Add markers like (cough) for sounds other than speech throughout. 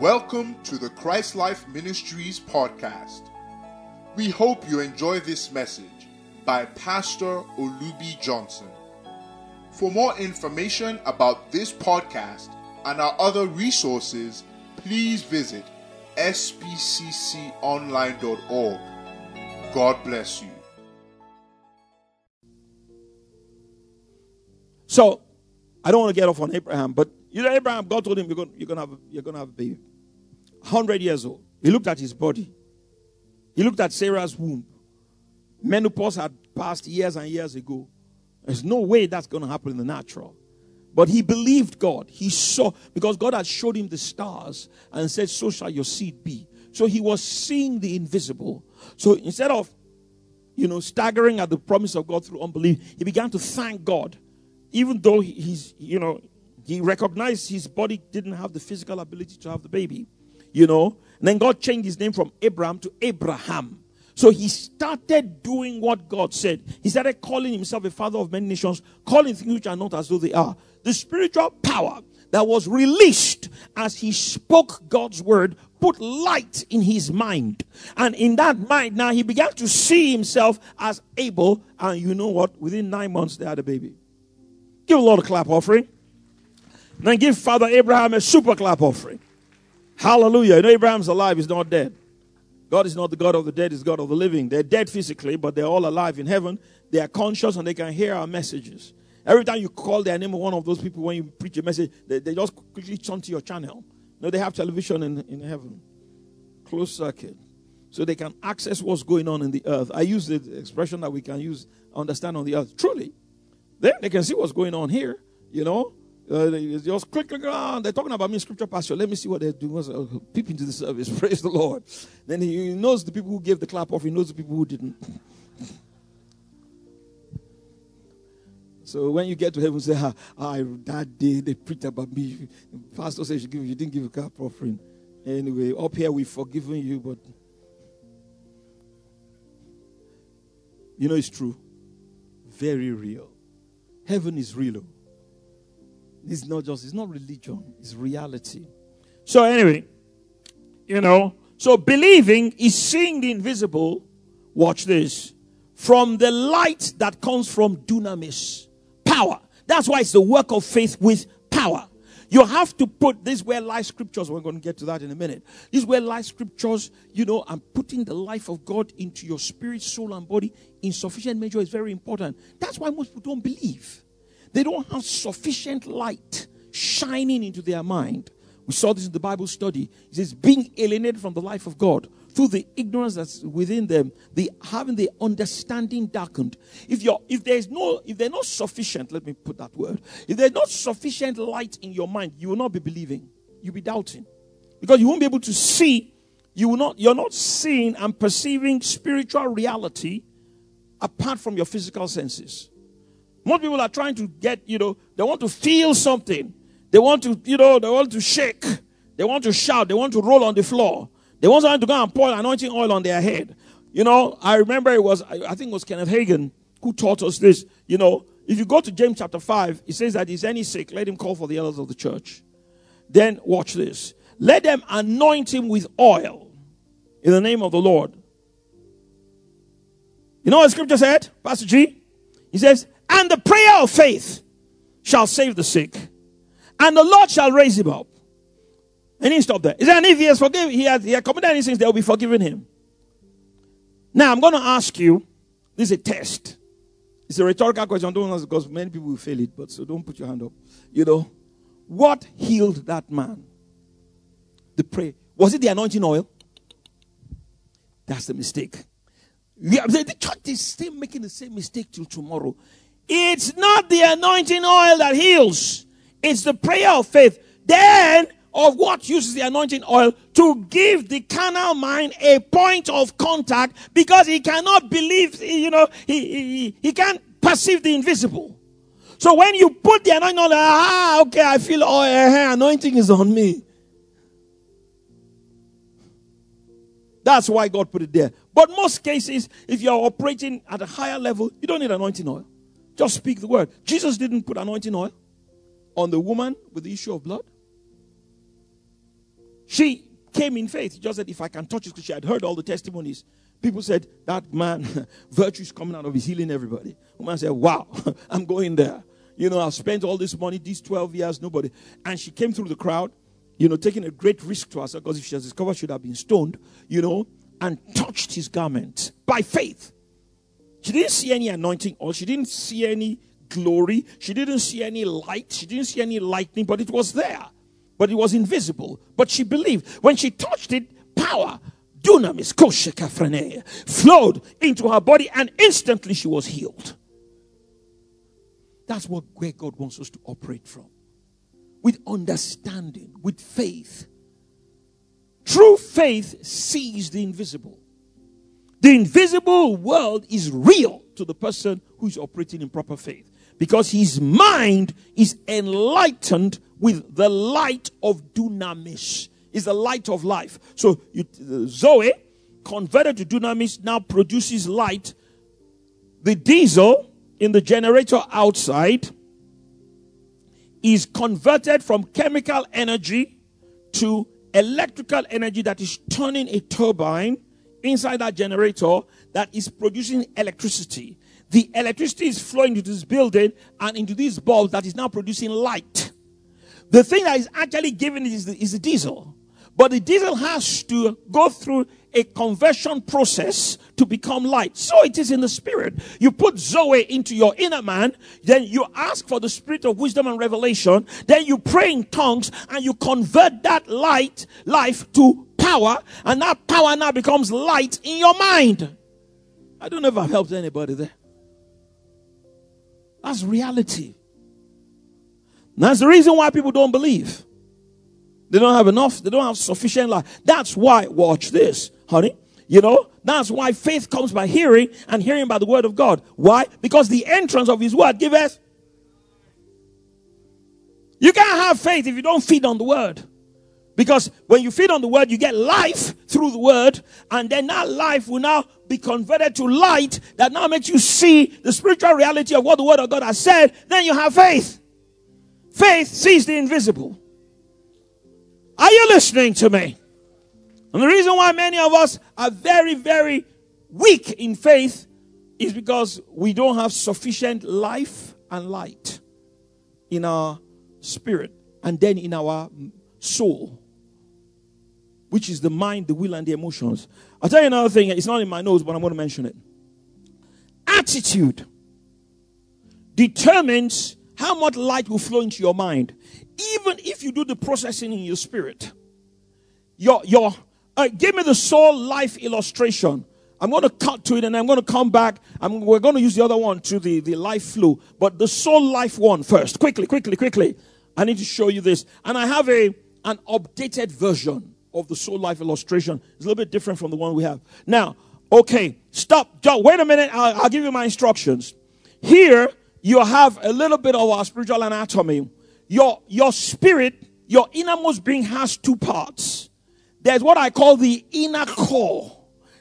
Welcome to the Christ Life Ministries podcast. We hope you enjoy this message by Pastor Olubi Johnson. For more information about this podcast and our other resources, please visit spcconline.org. God bless you. So, I don't want to get off on Abraham, but you know, Abraham, God told him, you're going, you're going, to, have, you're going to have a baby. 100 years old. He looked at his body. He looked at Sarah's womb. Menopause had passed years and years ago. There's no way that's going to happen in the natural. But he believed God. He saw, because God had showed him the stars and said, So shall your seed be. So he was seeing the invisible. So instead of, you know, staggering at the promise of God through unbelief, he began to thank God. Even though he's, you know, he recognized his body didn't have the physical ability to have the baby you know. And then God changed his name from Abram to Abraham. So he started doing what God said. He started calling himself a father of many nations, calling things which are not as though they are. The spiritual power that was released as he spoke God's word put light in his mind. And in that mind, now he began to see himself as able. And you know what? Within nine months, they had a baby. Give a lot of clap offering. Then give Father Abraham a super clap offering. Hallelujah. You know, Abraham's alive, he's not dead. God is not the God of the dead, he's God of the living. They're dead physically, but they're all alive in heaven. They are conscious and they can hear our messages. Every time you call their name of one of those people when you preach a message, they, they just quickly turn to your channel. No, they have television in, in heaven, closed circuit. So they can access what's going on in the earth. I use the expression that we can use, understand on the earth. Truly, then they can see what's going on here, you know. Uh, just click, around. They're talking about me, scripture pastor. Let me see what they're doing. Uh, peep into the service. (laughs) Praise the Lord. Then he knows the people who gave the clap off. He knows the people who didn't. (laughs) so when you get to heaven, say, ah, I, that day they preached about me. The pastor says you, you didn't give a clap offering. Anyway, up here we've forgiven you, but you know it's true. Very real. Heaven is real. It's not just, it's not religion, it's reality. So, anyway, you know, so believing is seeing the invisible, watch this, from the light that comes from dunamis, power. That's why it's the work of faith with power. You have to put this where life scriptures, we're going to get to that in a minute. This where life scriptures, you know, and putting the life of God into your spirit, soul, and body in sufficient measure is very important. That's why most people don't believe. They don't have sufficient light shining into their mind. We saw this in the Bible study. It says, being alienated from the life of God through the ignorance that's within them, the having the understanding darkened. If you're if there's no if they're not sufficient, let me put that word, if there's not sufficient light in your mind, you will not be believing. You'll be doubting. Because you won't be able to see, you will not, you're not seeing and perceiving spiritual reality apart from your physical senses. Most people are trying to get, you know, they want to feel something. They want to, you know, they want to shake. They want to shout. They want to roll on the floor. They want someone to go and pour anointing oil on their head. You know, I remember it was, I think it was Kenneth Hagin who taught us this. You know, if you go to James chapter 5, it says that is any sick, let him call for the elders of the church. Then watch this. Let them anoint him with oil in the name of the Lord. You know what scripture said, Pastor G? He says, and the prayer of faith shall save the sick, and the Lord shall raise him up. And he stopped there. Is there any if he has forgiven, he has, he has committed any sins, they will be forgiven him. Now I'm going to ask you, this is a test. It's a rhetorical question, don't ask because many people will fail it, but so don't put your hand up. You know, what healed that man? The prayer. Was it the anointing oil? That's the mistake. Yeah, the church is still making the same mistake till tomorrow. It's not the anointing oil that heals, it's the prayer of faith. Then, of what uses the anointing oil to give the carnal mind a point of contact because he cannot believe, you know, he, he, he can't perceive the invisible. So when you put the anointing oil, ah, okay, I feel oh, uh, anointing is on me. That's why God put it there. But most cases, if you're operating at a higher level, you don't need anointing oil. Just speak the word. Jesus didn't put anointing oil on the woman with the issue of blood. she came in faith. She just said, if I can touch it, because she had heard all the testimonies. People said, that man, (laughs) virtue is coming out of his healing everybody. Woman said, wow, (laughs) I'm going there. You know, I've spent all this money, these 12 years, nobody. And she came through the crowd, you know, taking a great risk to herself because if she has discovered she would have been stoned, you know, and touched his garment by faith. She didn't see any anointing or she didn't see any glory. She didn't see any light. She didn't see any lightning, but it was there. But it was invisible. But she believed. When she touched it, power, dunamis, koshekafrene, flowed into her body and instantly she was healed. That's what where God wants us to operate from. With understanding, with faith. True faith sees the invisible. The invisible world is real to the person who is operating in proper faith because his mind is enlightened with the light of dunamis, is the light of life. So you, Zoe converted to dunamis now produces light. The diesel in the generator outside is converted from chemical energy to electrical energy that is turning a turbine inside that generator that is producing electricity. The electricity is flowing into this building and into this bulb that is now producing light. The thing that is actually giving is the, is the diesel. But the diesel has to go through a conversion process to become light. So it is in the spirit. You put Zoe into your inner man, then you ask for the spirit of wisdom and revelation, then you pray in tongues and you convert that light life to power, and that power now becomes light in your mind. I don't know if I've helped anybody there. That's reality. And that's the reason why people don't believe. They don't have enough, they don't have sufficient light. That's why, watch this, honey. You know, that's why faith comes by hearing and hearing by the word of God. Why? Because the entrance of his word giveth. You can't have faith if you don't feed on the word. Because when you feed on the word, you get life through the word, and then that life will now be converted to light that now makes you see the spiritual reality of what the word of God has said. Then you have faith. Faith sees the invisible. Are you listening to me? And the reason why many of us are very, very weak in faith is because we don't have sufficient life and light in our spirit and then in our soul which is the mind, the will, and the emotions. I'll tell you another thing. It's not in my notes, but I'm going to mention it. Attitude determines how much light will flow into your mind. Even if you do the processing in your spirit. Your, your, uh, give me the soul life illustration. I'm going to cut to it and I'm going to come back. I'm, we're going to use the other one to the, the life flow. But the soul life one first. Quickly, quickly, quickly. I need to show you this. And I have a, an updated version of the soul life illustration. It's a little bit different from the one we have. Now, okay, stop. Wait a minute. I'll, I'll give you my instructions. Here, you have a little bit of our spiritual anatomy. Your, your spirit, your innermost being has two parts. There's what I call the inner core.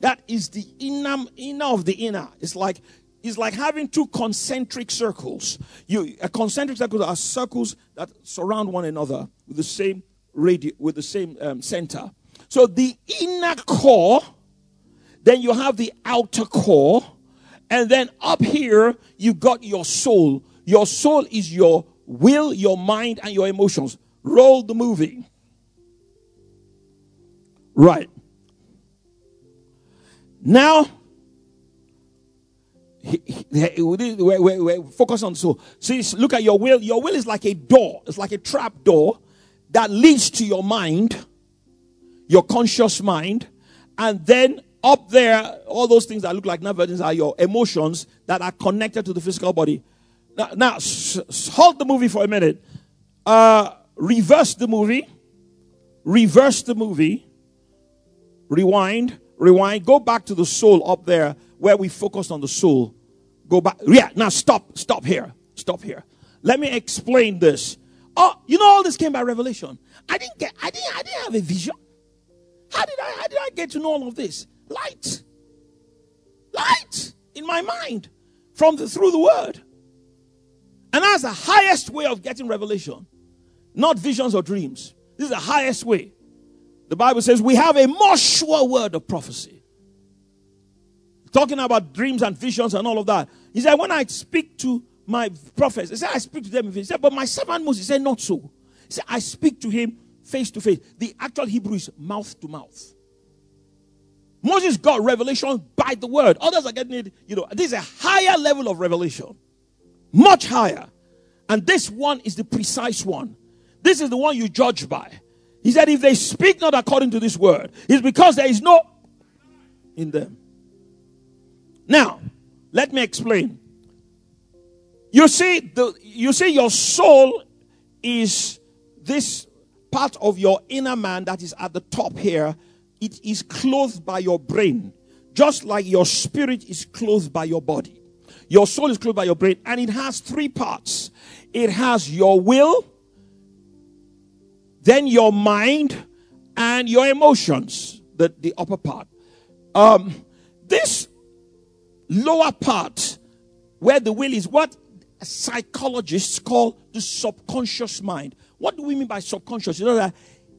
That is the inner, inner of the inner. It's like, it's like having two concentric circles. You, a concentric circles are circles that surround one another with the same radi- with the same um, center. So the inner core, then you have the outer core, and then up here you've got your soul. Your soul is your will, your mind, and your emotions. Roll the movie. Right. Now, focus on soul. See, look at your will. Your will is like a door. It's like a trap door that leads to your mind, your conscious mind, and then up there, all those things that look like endings are your emotions that are connected to the physical body. Now, now hold the movie for a minute. Uh, reverse the movie. Reverse the movie. Rewind. Rewind. Go back to the soul up there where we focused on the soul. Go back. Yeah. Now stop. Stop here. Stop here. Let me explain this. Oh, you know, all this came by revelation. I didn't get, I didn't, I didn't have a vision. How did I, how did I get to know all of this? Light. Light in my mind from the, through the word. And that's the highest way of getting revelation. Not visions or dreams. This is the highest way. the Bible says we have a more sure word of prophecy. Talking about dreams and visions and all of that. He said, when I speak to my prophets, he said, I speak to them. He said, but my servant Moses said, not so. He said, I speak to him face to face. The actual Hebrew is mouth to mouth. Moses got revelation by the word. Others are getting it, you know, this is a higher level of revelation. Much higher. And this one is the precise one. This is the one you judge by. He said, if they speak not according to this word, it's because there is no in them. Now, let me explain. You see, the you see, your soul is this part of your inner man that is at the top here it is clothed by your brain, just like your spirit is clothed by your body. Your soul is clothed by your brain, and it has three parts it has your will, then your mind, and your emotions, the, the upper part. Um, this lower part, where the will is, what psychologists call the subconscious mind. What do we mean by subconscious? You know that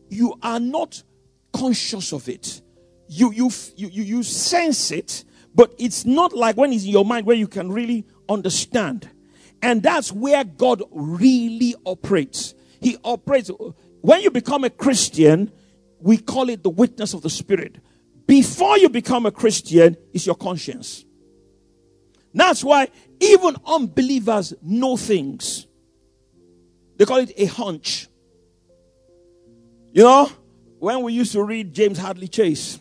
you are not conscious of it. You, you, you, you sense it, but it's not like when it's in your mind where you can really understand. And that's where God really operates. He operates. When you become a Christian, we call it the witness of the Spirit. Before you become a Christian, is your conscience. That's why even unbelievers know things. They call it a hunch. You know, when we used to read James Hadley Chase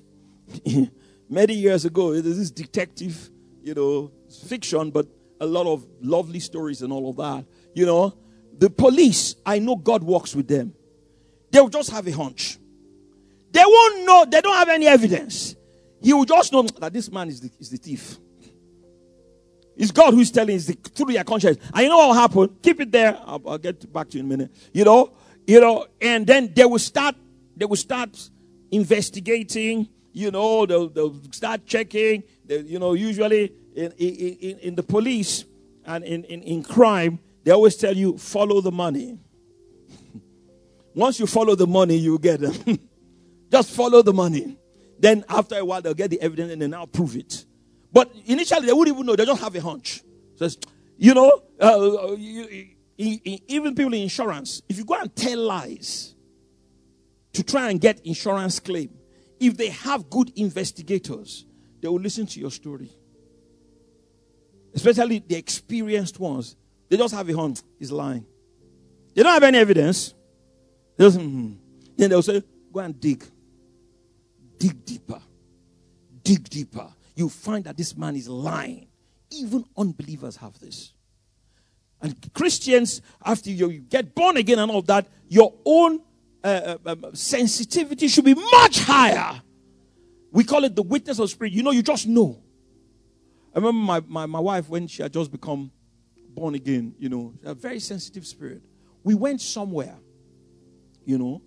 (laughs) many years ago, there's this detective, you know, fiction, but a lot of lovely stories and all of that. You know, the police, I know God works with them. They'll just have a hunch. They won't know, they don't have any evidence. He will just know that this man is the, is the thief. It's God who's telling is the through your conscience. And you know what will happen? Keep it there. I'll, I'll, get back to you in a minute. You know, you know, and then they will start they will start investigating, you know, they'll, they'll start checking. They, you know, usually in, in, in the police and in, in, in crime, they always tell you, follow the money. (laughs) Once you follow the money, you get them. (laughs) Just follow the money. Then after a while, they'll get the evidence and then now prove it. But initially, they wouldn't even know. They just have a hunch. So you know, uh, you, even people in insurance, if you go and tell lies, to try and get insurance claim. If they have good investigators, they will listen to your story. Especially the experienced ones. They just have a hunch. He's lying. They don't have any evidence. They just, mm-hmm. Then they'll say, go and dig. Dig deeper. Dig deeper. You find that this man is lying. Even unbelievers have this. And Christians, after you get born again and all that, your own uh, uh, um, sensitivity should be much higher. We call it the witness of spirit. You know, you just know. I remember my, my, my wife when she had just become born again, you know, a very sensitive spirit. We went somewhere, you know.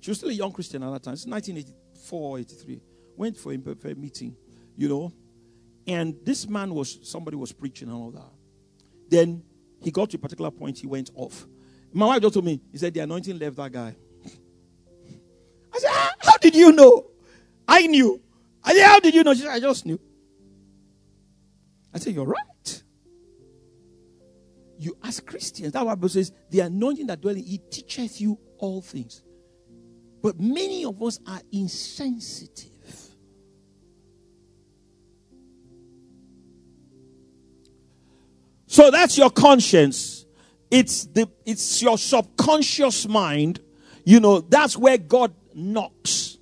She was still a young Christian at that time. It's 1984 83. Went for a, for a meeting, you know. And this man was, somebody was preaching and all that. Then he got to a particular point, he went off. My wife just told me, he said, the anointing left that guy. I said, ah, How did you know? I knew. I said, How did you know? She said, I just knew. I said, You're right. You ask Christians, that Bible says, the anointing that dwells, in he teacheth you all things. But many of us are insensitive. So that's your conscience. It's the it's your subconscious mind. You know, that's where God knocks.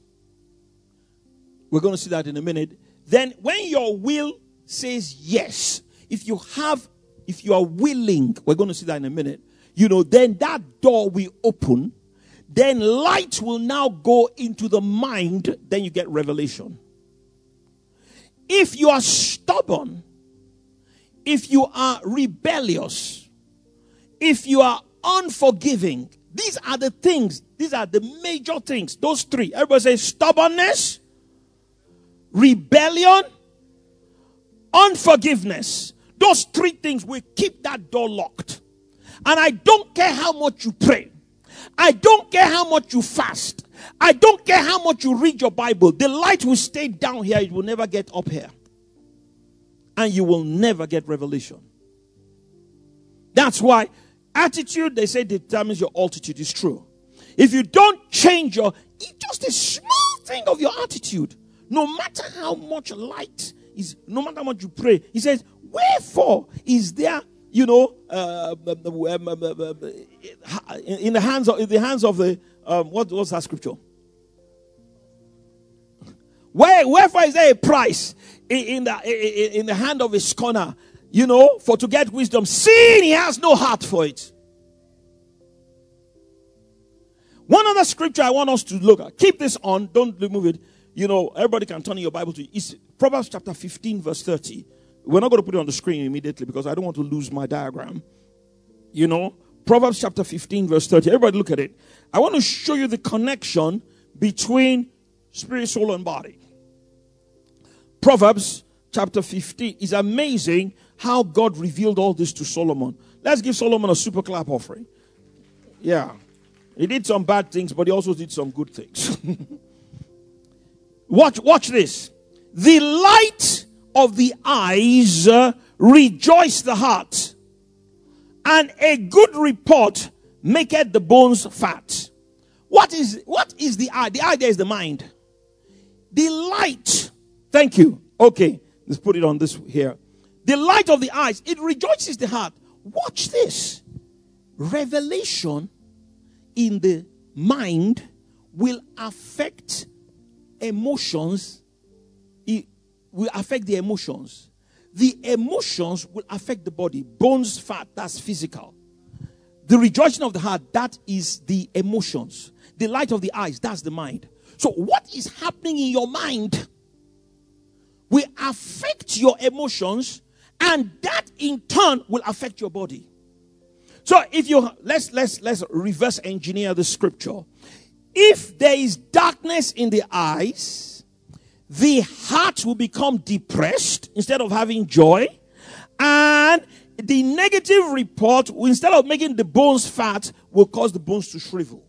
We're going to see that in a minute. Then, when your will says yes, if you have, if you are willing, we're going to see that in a minute, you know, then that door will open. Then light will now go into the mind. Then you get revelation. If you are stubborn, if you are rebellious, if you are unforgiving, these are the things, these are the major things. Those three. Everybody say stubbornness, rebellion, unforgiveness. Those three things will keep that door locked. And I don't care how much you pray. I don't care how much you fast. I don't care how much you read your Bible, the light will stay down here, it will never get up here. And you will never get revelation. That's why attitude, they say, determines your altitude. Is true. If you don't change your, just a small thing of your attitude, no matter how much light is, no matter how much you pray, he says, Wherefore is there, you know, uh, in the hands of in the hands of the um, what was that scripture? Where, wherefore is there a price in, in the in, the hand of a scorner? You know, for to get wisdom, seeing he has no heart for it. One other scripture I want us to look at. Keep this on. Don't remove it. You know, everybody can turn your Bible to it. It's Proverbs chapter 15, verse 30. We're not going to put it on the screen immediately because I don't want to lose my diagram. You know, Proverbs chapter 15, verse 30. Everybody look at it. I want to show you the connection between spirit, soul, and body. Proverbs chapter 15 is amazing how God revealed all this to Solomon. Let's give Solomon a super clap offering. Yeah. He did some bad things, but he also did some good things. (laughs) watch, watch this. The light of the eyes uh, rejoice the heart, and a good report maketh the bones fat. What is what is the eye? The eye there is the mind. The light. Thank you. Okay, let's put it on this here. The light of the eyes, it rejoices the heart. Watch this. Revelation in the mind will affect emotions. It will affect the emotions. The emotions will affect the body. Bones, fat, that's physical. The rejoicing of the heart, that is the emotions. The light of the eyes, that's the mind. So, what is happening in your mind will affect your emotions, and that in turn will affect your body. So if you let's let's let's reverse engineer the scripture. If there is darkness in the eyes, the heart will become depressed instead of having joy, and the negative report, instead of making the bones fat, will cause the bones to shrivel.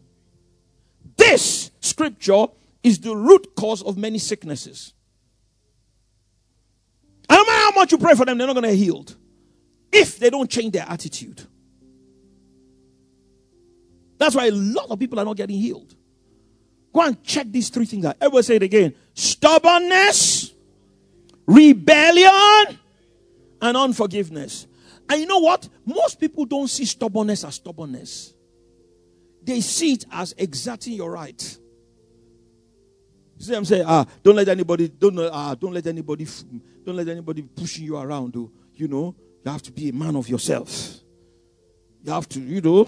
This scripture is the root cause of many sicknesses. And no matter how much you pray for them, they're not going to get healed if they don't change their attitude. That's why a lot of people are not getting healed. Go and check these three things out. Everybody say it again stubbornness, rebellion, and unforgiveness. And you know what? Most people don't see stubbornness as stubbornness, they see it as exerting your right. You see, I'm saying, ah, don't let anybody, don't, ah, don't let anybody, don't let anybody pushing you around. Though. You know, you have to be a man of yourself. You have to, you know,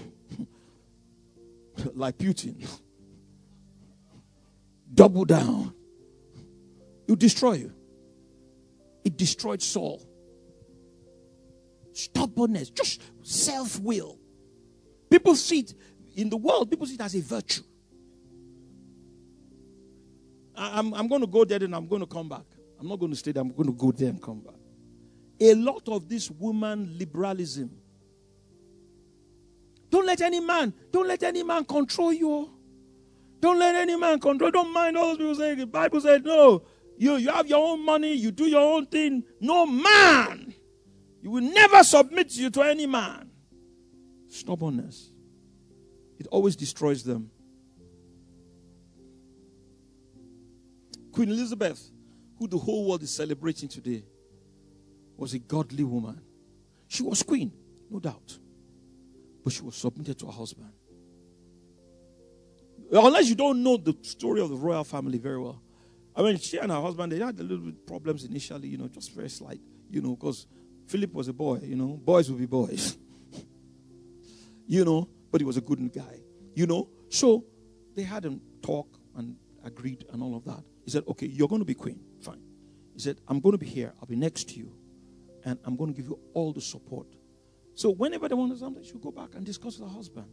(laughs) like Putin. Double down. You destroy you. It destroyed Saul. Stubbornness, just self will. People see it in the world, people see it as a virtue. I'm, I'm going to go there and I'm going to come back. I'm not going to stay there, I'm going to go there and come back. A lot of this woman liberalism don't let any man, don't let any man control you. Don't let any man control. Don't mind all those people saying the Bible said, no, you, you have your own money, you do your own thing. No man. You will never submit you to any man. Stubbornness. It always destroys them. Queen Elizabeth, who the whole world is celebrating today, was a godly woman. She was queen, no doubt but she was submitted to her husband. Unless you don't know the story of the royal family very well. I mean, she and her husband, they had a little bit problems initially, you know, just very slight, you know, because Philip was a boy, you know, boys will be boys. (laughs) you know, but he was a good guy, you know. So they had him talk and agreed and all of that. He said, okay, you're going to be queen. Fine. He said, I'm going to be here. I'll be next to you. And I'm going to give you all the support so whenever they want something, she'll go back and discuss with her husband.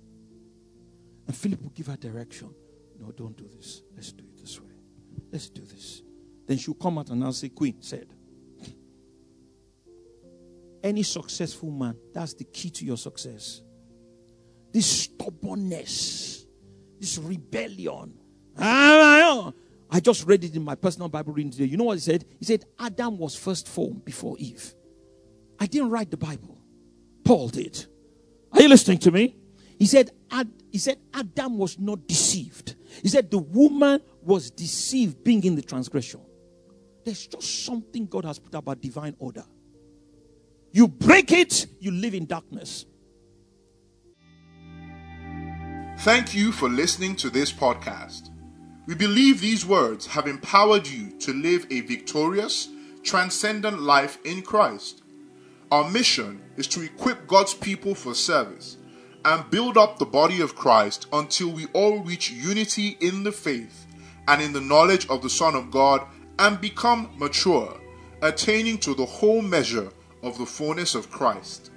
And Philip will give her direction. No, don't do this. Let's do it this way. Let's do this. Then she'll come out and I'll say, Queen said. Any successful man, that's the key to your success. This stubbornness, this rebellion, (laughs) I just read it in my personal Bible reading today. You know what he said? He said, Adam was first formed before Eve. I didn't write the Bible. Paul did. Are you listening to me? He said, Ad, he said Adam was not deceived. He said the woman was deceived being in the transgression. There's just something God has put about divine order. You break it, you live in darkness. Thank you for listening to this podcast. We believe these words have empowered you to live a victorious, transcendent life in Christ. Our mission is to equip God's people for service and build up the body of Christ until we all reach unity in the faith and in the knowledge of the Son of God and become mature, attaining to the whole measure of the fullness of Christ.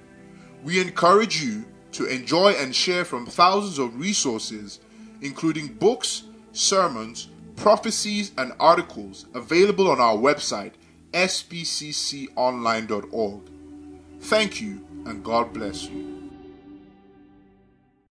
We encourage you to enjoy and share from thousands of resources, including books, sermons, prophecies, and articles available on our website, sbcconline.org. Thank you, and God bless you.